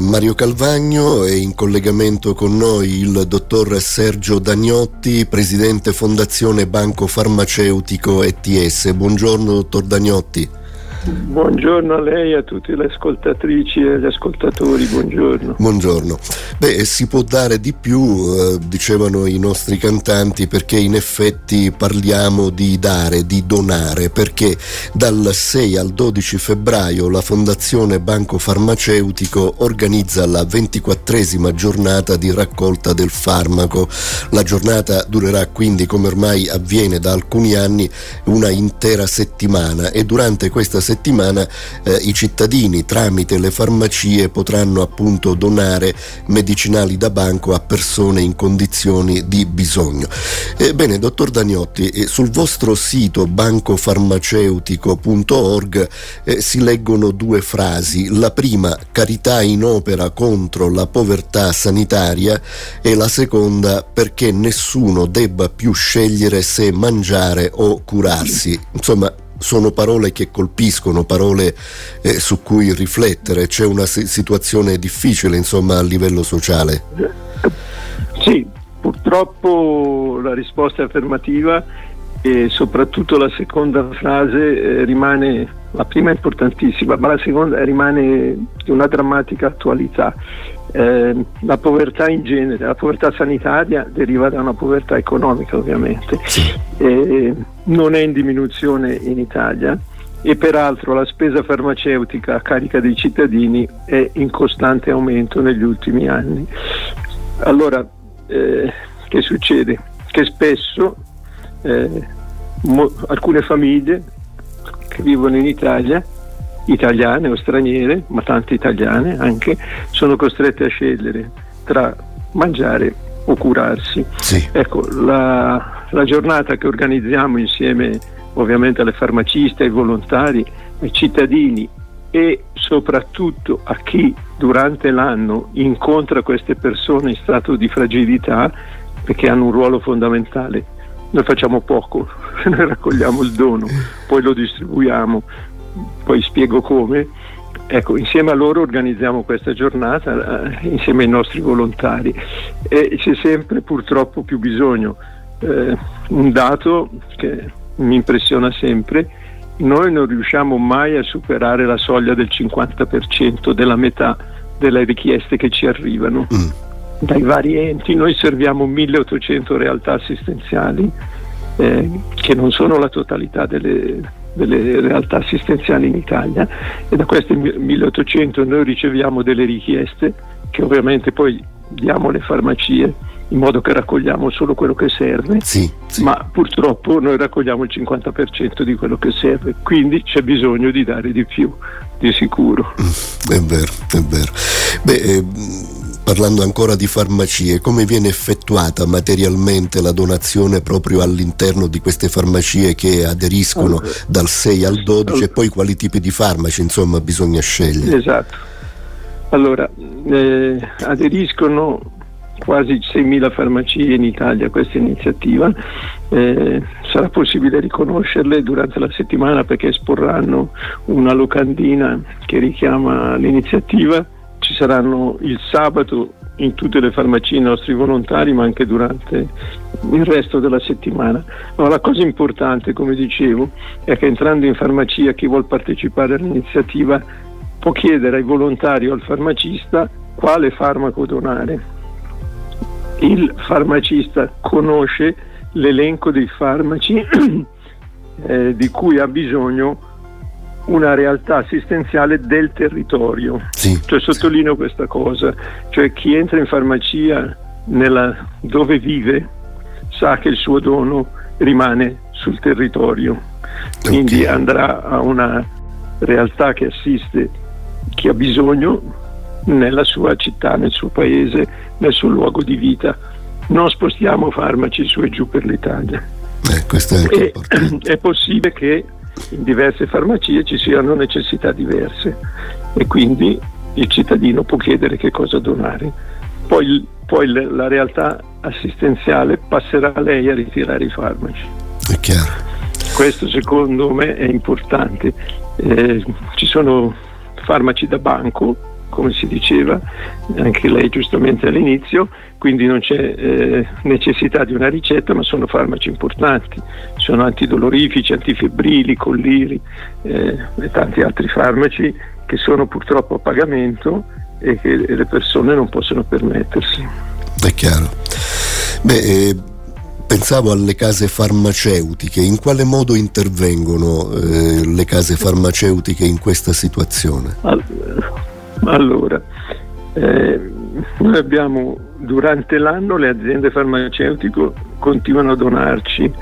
Mario Calvagno e in collegamento con noi il dottor Sergio Dagnotti, presidente Fondazione Banco Farmaceutico ETS. Buongiorno dottor Dagnotti. Buongiorno a lei, a tutte le ascoltatrici e agli ascoltatori, buongiorno. Buongiorno. Beh, si può dare di più, eh, dicevano i nostri cantanti, perché in effetti parliamo di dare, di donare, perché dal 6 al 12 febbraio la Fondazione Banco Farmaceutico organizza la 24esima giornata di raccolta del farmaco. La giornata durerà quindi, come ormai avviene da alcuni anni, una intera settimana e durante questa settimana settimana eh, i cittadini tramite le farmacie potranno appunto donare medicinali da banco a persone in condizioni di bisogno. Ebbene, dottor Dagnotti, eh, sul vostro sito bancofarmaceutico.org eh, si leggono due frasi. La prima, carità in opera contro la povertà sanitaria e la seconda, perché nessuno debba più scegliere se mangiare o curarsi. Insomma, sono parole che colpiscono, parole eh, su cui riflettere, c'è una situazione difficile insomma a livello sociale. Sì, purtroppo la risposta è affermativa e soprattutto la seconda frase eh, rimane, la prima è importantissima, ma la seconda rimane di una drammatica attualità. Eh, la povertà in genere, la povertà sanitaria deriva da una povertà economica ovviamente, eh, non è in diminuzione in Italia e peraltro la spesa farmaceutica a carica dei cittadini è in costante aumento negli ultimi anni. Allora, eh, che succede? Che spesso eh, mo- alcune famiglie che vivono in Italia italiane o straniere, ma tante italiane anche, sono costrette a scegliere tra mangiare o curarsi. Sì. Ecco, la, la, giornata che organizziamo insieme ovviamente alle farmaciste, ai volontari, ai cittadini e soprattutto a chi durante l'anno incontra queste persone in stato di fragilità perché hanno un ruolo fondamentale. Noi facciamo poco, noi raccogliamo il dono, poi lo distribuiamo, poi spiego come. Ecco, insieme a loro organizziamo questa giornata, eh, insieme ai nostri volontari e c'è sempre purtroppo più bisogno. Eh, un dato che mi impressiona sempre, noi non riusciamo mai a superare la soglia del 50% della metà delle richieste che ci arrivano mm. dai vari enti. Noi serviamo 1800 realtà assistenziali eh, che non sono la totalità delle, delle realtà assistenziali in Italia e da queste 1800 noi riceviamo delle richieste che ovviamente poi diamo alle farmacie in modo che raccogliamo solo quello che serve, sì, sì. ma purtroppo noi raccogliamo il 50% di quello che serve, quindi c'è bisogno di dare di più, di sicuro. Mm, è vero, è vero. Beh, eh, parlando ancora di farmacie, come viene effettuata materialmente la donazione proprio all'interno di queste farmacie che aderiscono allora, dal 6 al 12 allora, e poi quali tipi di farmaci insomma bisogna scegliere? Esatto. Allora, eh, aderiscono quasi 6.000 farmacie in Italia a questa iniziativa. Eh, sarà possibile riconoscerle durante la settimana perché esporranno una locandina che richiama l'iniziativa ci saranno il sabato in tutte le farmacie i nostri volontari, ma anche durante il resto della settimana. Ma la cosa importante, come dicevo, è che entrando in farmacia chi vuole partecipare all'iniziativa può chiedere ai volontari o al farmacista quale farmaco donare. Il farmacista conosce l'elenco dei farmaci eh, di cui ha bisogno una realtà assistenziale del territorio. Sì, cioè, sottolineo questa cosa, cioè chi entra in farmacia nella, dove vive sa che il suo dono rimane sul territorio, quindi okay. andrà a una realtà che assiste chi ha bisogno nella sua città, nel suo paese, nel suo luogo di vita. Non spostiamo farmaci su e giù per l'Italia. Eh, questo è, e, è possibile che in diverse farmacie ci siano necessità diverse e quindi il cittadino può chiedere che cosa donare. Poi, poi la realtà assistenziale passerà a lei a ritirare i farmaci. È chiaro. Questo secondo me è importante. Eh, ci sono farmaci da banco come si diceva anche lei giustamente all'inizio, quindi non c'è eh, necessità di una ricetta, ma sono farmaci importanti, sono antidolorifici, antifebbrili, colliri eh, e tanti altri farmaci che sono purtroppo a pagamento e che le persone non possono permettersi. È chiaro. Beh, eh, pensavo alle case farmaceutiche, in quale modo intervengono eh, le case farmaceutiche in questa situazione? Allora, eh, noi abbiamo durante l'anno le aziende farmaceutiche continuano a donarci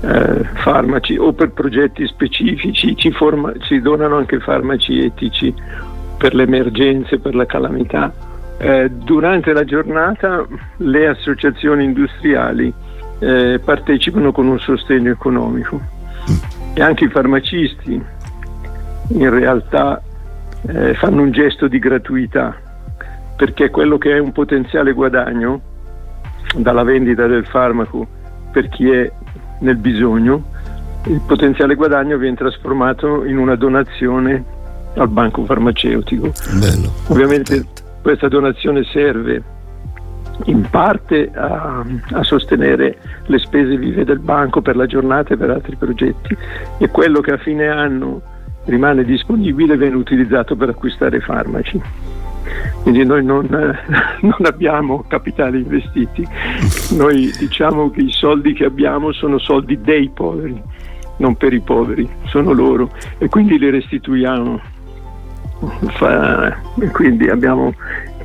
eh, farmaci o per progetti specifici, ci, forma, ci, donano anche farmaci etici per le emergenze, per la calamità. Eh, durante la giornata le associazioni industriali eh, partecipano con un sostegno economico e anche i farmacisti in realtà eh, fanno un gesto di gratuità perché quello che è un potenziale guadagno dalla vendita del farmaco per chi è nel bisogno, il potenziale guadagno viene trasformato in una donazione al banco farmaceutico. Bello. Ovviamente questa donazione serve in parte a, a, sostenere le spese vive del banco per la giornata e per altri progetti e quello che a fine anno rimane disponibile viene utilizzato per acquistare farmaci. Quindi noi non, non abbiamo capitali investiti, noi diciamo che i soldi che abbiamo sono soldi dei poveri, non per i poveri, sono loro e quindi li restituiamo. Fa, quindi abbiamo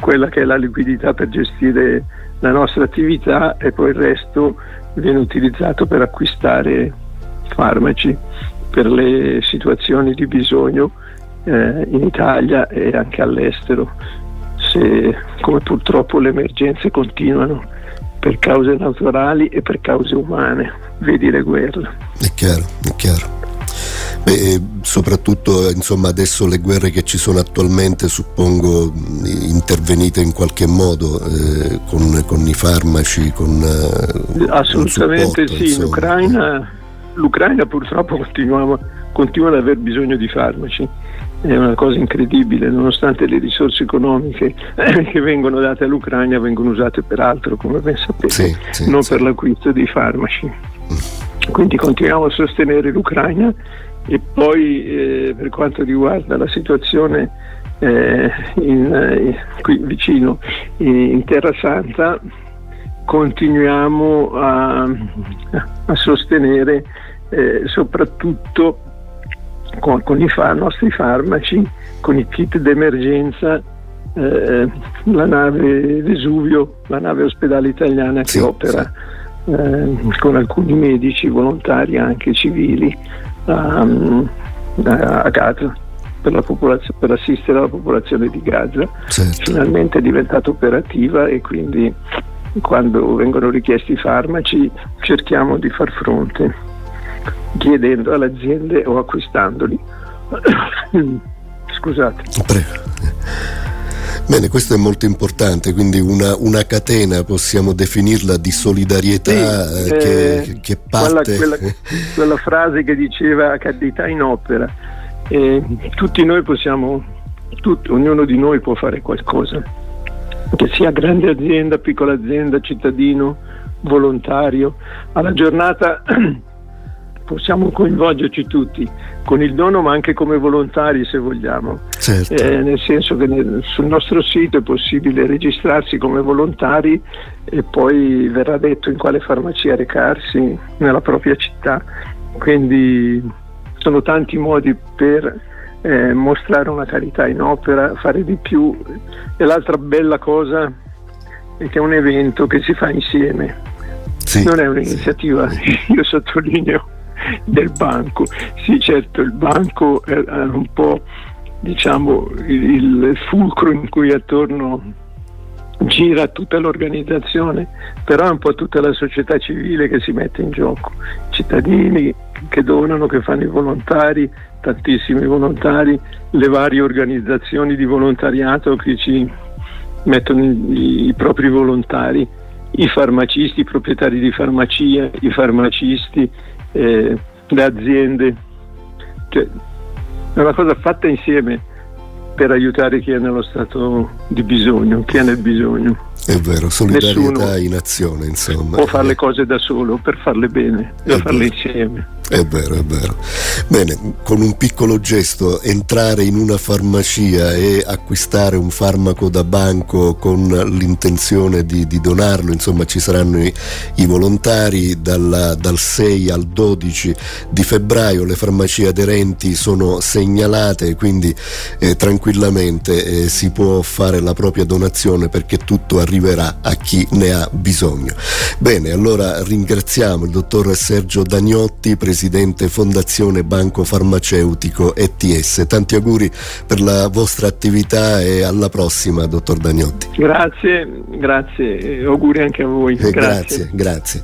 quella che è la liquidità per gestire la nostra attività e poi il resto viene utilizzato per acquistare farmaci per le situazioni di bisogno eh, in Italia e anche all'estero, se, come purtroppo le emergenze continuano per cause naturali e per cause umane, vedi le guerre. È chiaro, è chiaro. Beh, soprattutto insomma, adesso le guerre che ci sono attualmente suppongo intervenite in qualche modo eh, con, con, i farmaci, con eh, Assolutamente supporto, sì, l'Ucraina, l'Ucraina, purtroppo continua, ad aver bisogno di farmaci. È una cosa incredibile, nonostante le risorse economiche che vengono date all'Ucraina vengono usate per altro, come ben sapete, sì, sì, non sì. per l'acquisto dei farmaci. Mm. Quindi continuiamo a sostenere l'Ucraina e poi eh, per quanto riguarda la situazione eh, in, eh, qui vicino in Terra Santa continuiamo a, a sostenere eh, soprattutto con, con i far- nostri farmaci, con i kit d'emergenza, eh, la nave Vesuvio, la nave ospedale italiana che sì, opera sì. Eh, con alcuni medici volontari anche civili um, a Gaza per, per, assistere la popolazione di Gaza. Certo. Finalmente è diventata operativa e quindi quando vengono richiesti farmaci cerchiamo di far fronte chiedendo alle aziende o acquistandoli. Scusate. Prego. Bene, questo è molto importante, quindi una, una catena possiamo definirla di solidarietà sì, eh, che, eh, che, parte. Quella, quella, quella, frase che diceva cadità in opera. Eh, tutti noi possiamo, tutti, ognuno di noi può fare qualcosa, che sia grande azienda, piccola azienda, cittadino, volontario. Alla giornata possiamo coinvolgerci tutti con il dono ma anche come volontari se vogliamo. Certo. eh, nel senso che nel, sul nostro sito è possibile registrarsi come volontari e poi verrà detto in quale farmacia recarsi nella propria città. Quindi sono tanti modi per eh, mostrare una carità in opera fare di più. E l'altra bella cosa è che è un evento che si fa insieme. Sì, non è un'iniziativa, sì. io sottolineo del banco. Sì, certo, il banco è un po' diciamo il fulcro in cui attorno gira tutta l'organizzazione, però è un po' tutta la società civile che si mette in gioco, cittadini che donano, che fanno i volontari, tantissimi volontari, le varie organizzazioni di volontariato che ci mettono i, propri volontari, i farmacisti, i proprietari di farmacia, i farmacisti, eh, le aziende. Cioè, è una cosa fatta insieme per aiutare chi è nello stato di bisogno, chi è nel bisogno. È vero, solidarietà Nessuno in azione, insomma. Può fare le cose da solo per farle bene, bisogna farle insieme. È vero, è vero. Bene, con un piccolo gesto, entrare in una farmacia e acquistare un farmaco da banco con l'intenzione di, di donarlo, insomma ci saranno i, i volontari dal, dal, 6 al 12 di febbraio, le farmacie aderenti sono segnalate, quindi eh, tranquillamente eh, si può fare la propria donazione perché tutto arriverà a chi ne ha bisogno. Bene, allora ringraziamo il dottor Sergio Dagnotti, presidente Fondazione Banco Farmaceutico ETS. Tanti auguri per la vostra attività e alla prossima, dottor Dagnotti. Grazie, grazie, auguri anche a voi. Grazie, grazie. grazie.